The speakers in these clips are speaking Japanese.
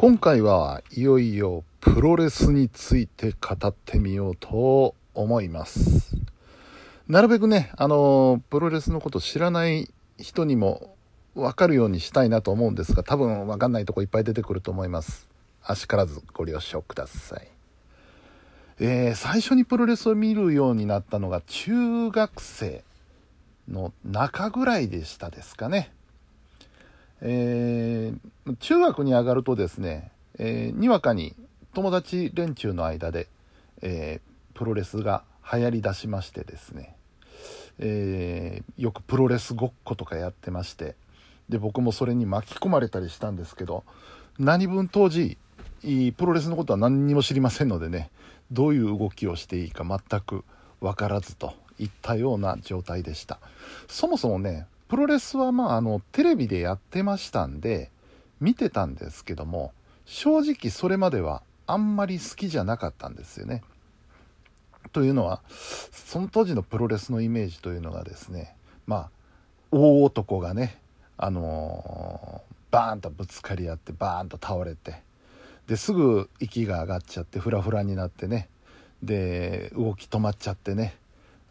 今回はいよいよプロレスについて語ってみようと思います。なるべくねあのプロレスのこと知らない人にも分かるようにしたいなと思うんですが多分分かんないとこいっぱい出てくると思います。あしからずご了承ください。えー、最初にプロレスを見るようになったのが中学生の中ぐらいでしたですかね。えー、中学に上がるとですね、えー、にわかに友達連中の間で、えー、プロレスが流行りだしましてですね、えー、よくプロレスごっことかやってましてで僕もそれに巻き込まれたりしたんですけど何分当時プロレスのことは何にも知りませんのでねどういう動きをしていいか全く分からずといったような状態でした。そもそもねプロレスはまああのテレビでやってましたんで見てたんですけども正直それまではあんまり好きじゃなかったんですよね。というのはその当時のプロレスのイメージというのがですねまあ大男がねあのー、バーンとぶつかり合ってバーンと倒れてですぐ息が上がっちゃってフラフラになってねで動き止まっちゃってね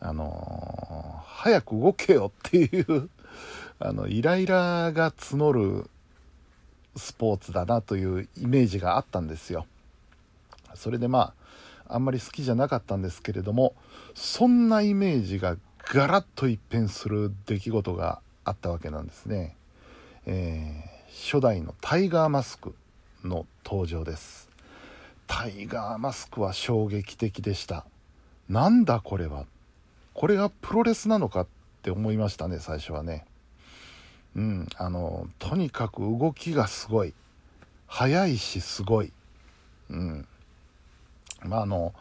あのー、早く動けよっていうあのイライラが募るスポーツだなというイメージがあったんですよ。それでまああんまり好きじゃなかったんですけれどもそんなイメージがガラッと一変する出来事があったわけなんですね、えー、初代のタイガーマスクの登場です。タイガーマスクは衝撃的でした。なんだこれは？これがプロレスなのかっって思いましたね最初はね。うんあのとにかく動きがすごい。速いしすごい。うん。まああの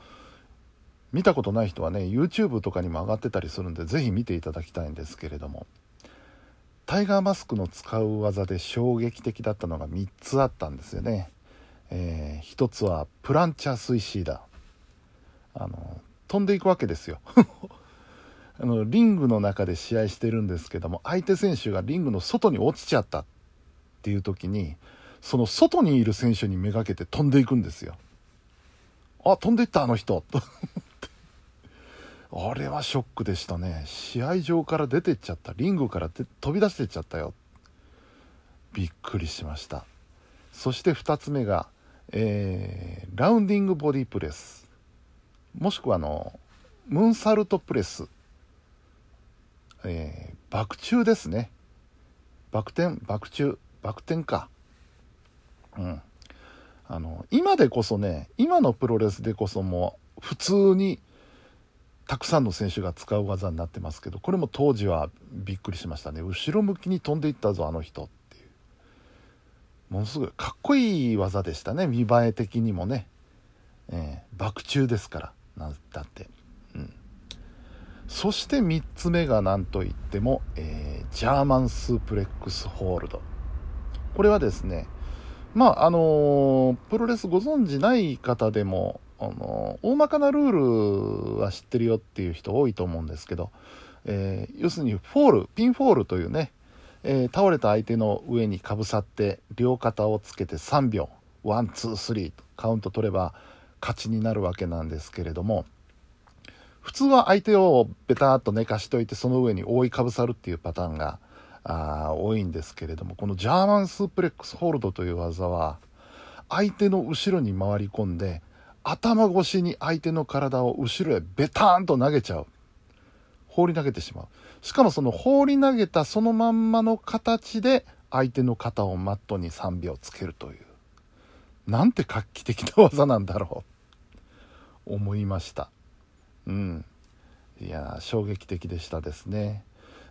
見たことない人はね YouTube とかにも上がってたりするんで是非見ていただきたいんですけれども。タイガーマスクの使う技で衝撃的だったのが3つあったんですよね、えー、1つはプランチャースイシーダあの飛んでいくわけですよ。あのリングの中で試合してるんですけども相手選手がリングの外に落ちちゃったっていう時にその外にいる選手にめがけて飛んでいくんですよ。あ飛んでいったあの人。あれはショックでしたね。試合場から出てっちゃった。リングから飛び出してっちゃったよ。びっくりしました。そして2つ目が、えー、ラウンディングボディープレス。もしくはあのムーンサルトプレス。えー、爆中ですね。爆転爆中爆転か。うん。あの今でこそね今のプロレスでこそもう普通にたくさんの選手が使う技になってますけどこれも当時はびっくりしましたね。後ろ向きに飛んでいったぞあの人っていう。ものすごいかっこいい技でしたね。見栄え的にもね、えー、爆中ですからなんだって。そして3つ目が何といっても、えー、ジャーマンスープレックスホールド。これはですねまああのー、プロレスご存知ない方でも、あのー、大まかなルールは知ってるよっていう人多いと思うんですけど、え要するにフォールピンフォールというね、え倒れた相手の上にかぶさって両肩をつけて3秒 one two three とカウント取れば勝ちになるわけなんですけれども普通は相手をベターっと寝かしといてその上に覆いかぶさるっていうパターンがあ多いんですけれどもこのジャーマンスープレックスホールドという技は相手の後ろに回り込んで頭越しに相手の体を後ろへベターンと投げちゃう。放り投げてしまう。しかもその放り投げたそのまんまの形で相手の肩をマットに3秒つけるという。なんて画期的な技なんだろう。思いました。うん。いや衝撃的でしたですね。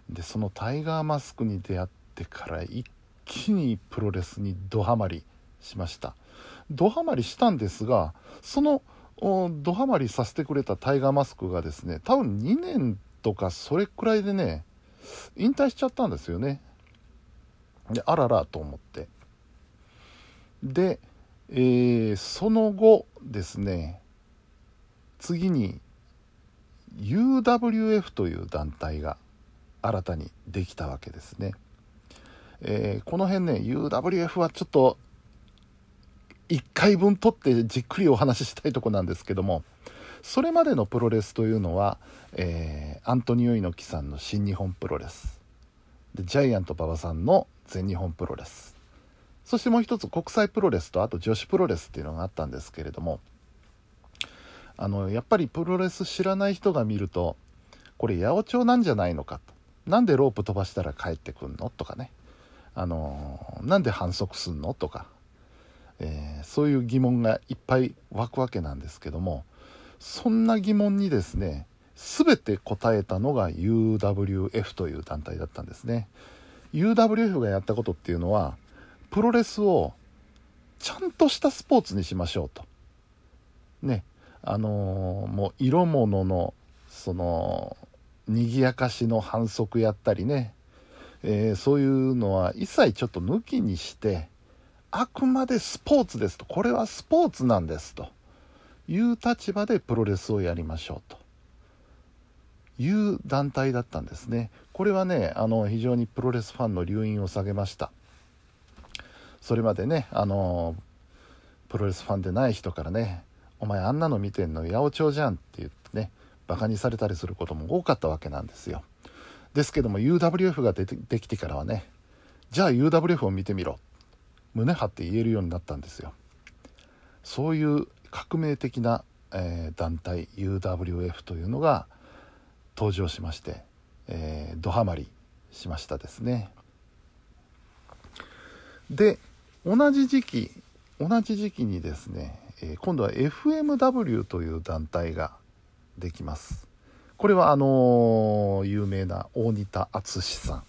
でそのタイガーマスクに出会ってから一気にプロレスにドハマりしました。ドハマりしたんですがそのドハマりさせてくれたタイガーマスクがですね多分2年とかそれくらいでね引退しちゃったんですよね。であららと思って。で、えー、その後ですね次に UWF という団体が新たにできたわけですね、えー、この辺ね UWF はちょっと1回分取ってじっくりお話ししたいとこなんですけどもそれまでのプロレスというのは、えー、アントニオ猪木さんの新日本プロレス。でジャイアント馬場さんの全日本プロレス。そしてもう一つ国際プロレスとあと女子プロレスっていうのがあったんですけれどもあのやっぱりプロレス知らない人が見るとこれ八百長なんじゃないのかと。なんでロープ飛ばしたら帰ってくんの？とかね。あのなんで反則すんの？とか、えー、そういう疑問がいっぱい湧くわけなんですけどもそんな疑問にですね全て答えたのが UWF という団体だったんですね。UWF がやったことっていうのはプロレスをちゃんとしたスポーツにしましょうと。ね。あのー、もう色物のその賑やかしの反則やったりね、えー、そういうのは一切ちょっと抜きにしてあくまでスポーツですと。これはスポーツなんですと。いう立場でプロレスをやりましょうと。いう団体だったんですね。これはねあの非常にプロレスファンの留飲を下げました。それまでねあのプロレスファンでない人からね「お前あんなの見てんの八百長じゃん」って言ってねバカにされたりすることも多かったわけなんですよ。ですけども UWF が出てできてからはねじゃあ UWF を見てみろ。胸張って言えるようになったんですよ。そういう革命的な、えー、団体 UWF というのが登場しまして、えー、ドハマりしましたですね。で同じ時期同じ時期にですね、えー、今度は FMW という団体ができます。これはあの、有名な大仁田敦さん。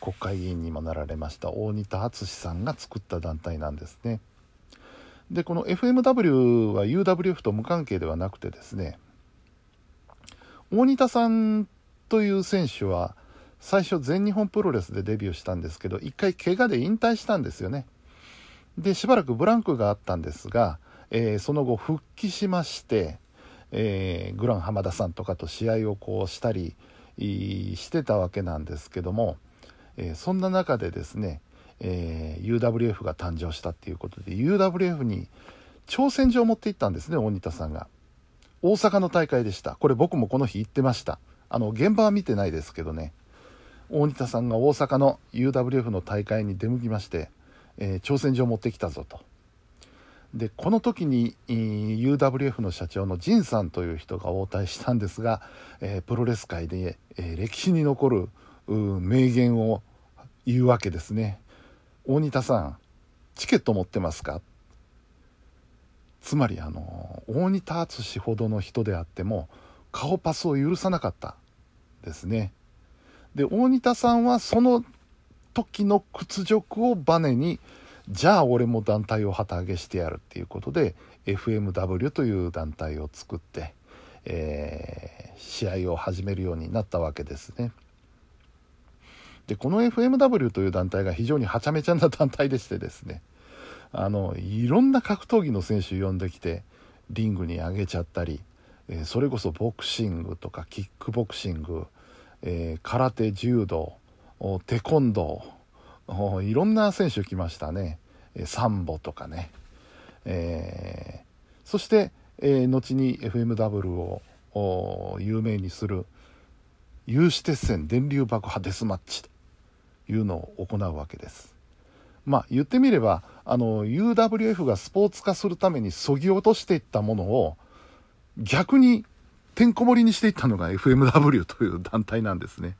国会議員にもなられました。大仁田敦さんが作った団体なんですね。でこの FMW は UWF と無関係ではなくてですね大仁田さんという選手は最初全日本プロレスでデビューしたんですけど一回怪我で引退したんですよね。でしばらくブランクがあったんですが、えー、その後復帰しまして、えー、グラン浜田さんとかと試合をこうしたりしてたわけなんですけども、えー、そんな中でですねえ、UWF が誕生したっていうことで UWF に挑戦状を持って行ったんですね大仁田さんが。大阪の大会でした。これ僕もこの日行ってました。あの現場は見てないですけどね。大仁田さんが大阪の UWF の大会に出向きまして、え、挑戦状を持ってきたぞと。でこの時に UWF の社長のジンさんという人が応対したんですが、えー、プロレス界で、えー、歴史に残る名言を言うわけですね。大仁田さんチケット持ってますか？つまりあの大仁田敦ほどの人であっても顔パスを許さなかったですね。で大仁田さんはその時の屈辱をバネにじゃあ俺も団体を旗揚げしてやるっていうことで FMW という団体を作って、えー、試合を始めるようになったわけですね。でこの FMW という団体が非常にはちゃめちゃな団体でしてですねあのいろんな格闘技の選手呼んできてリングに上げちゃったり、えー、それこそボクシングとかキックボクシング、えー、空手柔道テコンドーいろんな選手来ましたね、えー、サンボとかね、えー、そして、えー、後に FMW を有名にする有刺鉄線電流爆破デスマッチいうのを行うわけです。まあ言ってみればあの UWF がスポーツ化するためにそぎ落としていったものを逆にてんこ盛りにしていったのが FMW という団体なんですね。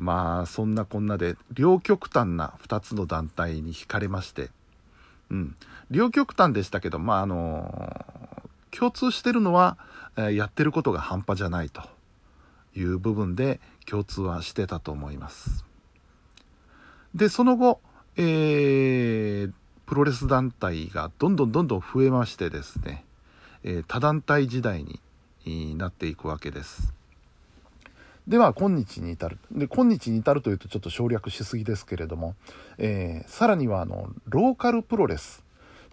まあそんなこんなで両極端な2つの団体に惹かれまして、うん、両極端でしたけどまああの共通してるのはえやってることが半端じゃないという部分で共通はしてたと思います。で、その後、えー、プロレス団体がどんどんどんどん増えましてですね、えー、多団体時代になっていくわけです。では今日に至る。で今日に至るというとちょっと省略しすぎですけれども、えー、さらにはあのローカルプロレス。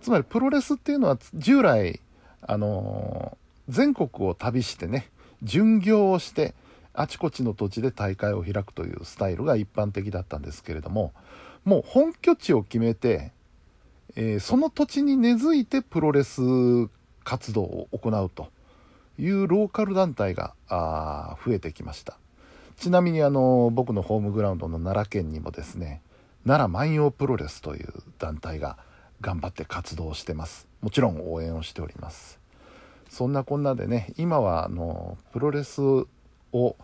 つまりプロレスっていうのは従来あのー、全国を旅してね巡業をしてあちこちの土地で大会を開くというスタイルが一般的だったんですけれどももう本拠地を決めてえー、その土地に根付いてプロレス活動を行うというローカル団体が増えてきました。ちなみにあの僕のホームグラウンドの奈良県にもですね奈良万葉プロレスという団体が頑張って活動してます。もちろん応援をしております。そんなこんなでね今はあのプロレスを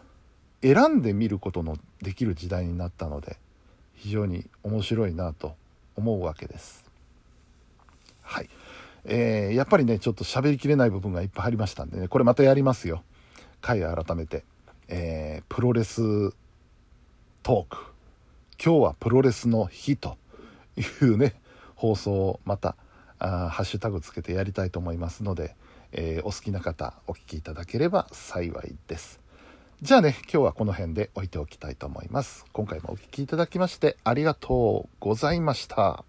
選んで見ることのできる時代になったので非常に面白いなと思うわけです。はい。えー、やっぱりねちょっと喋りきれない部分がいっぱいありましたんでねこれまたやりますよ。回改めて、えー、プロレストーク。今日はプロレスの日というね放送をまたあハッシュタグつけてやりたいと思いますので、えー、お好きな方お聴きいただければ幸いです。じゃあね今日はこの辺で置いておきたいと思います。今回もお聴きいただきましてありがとうございました。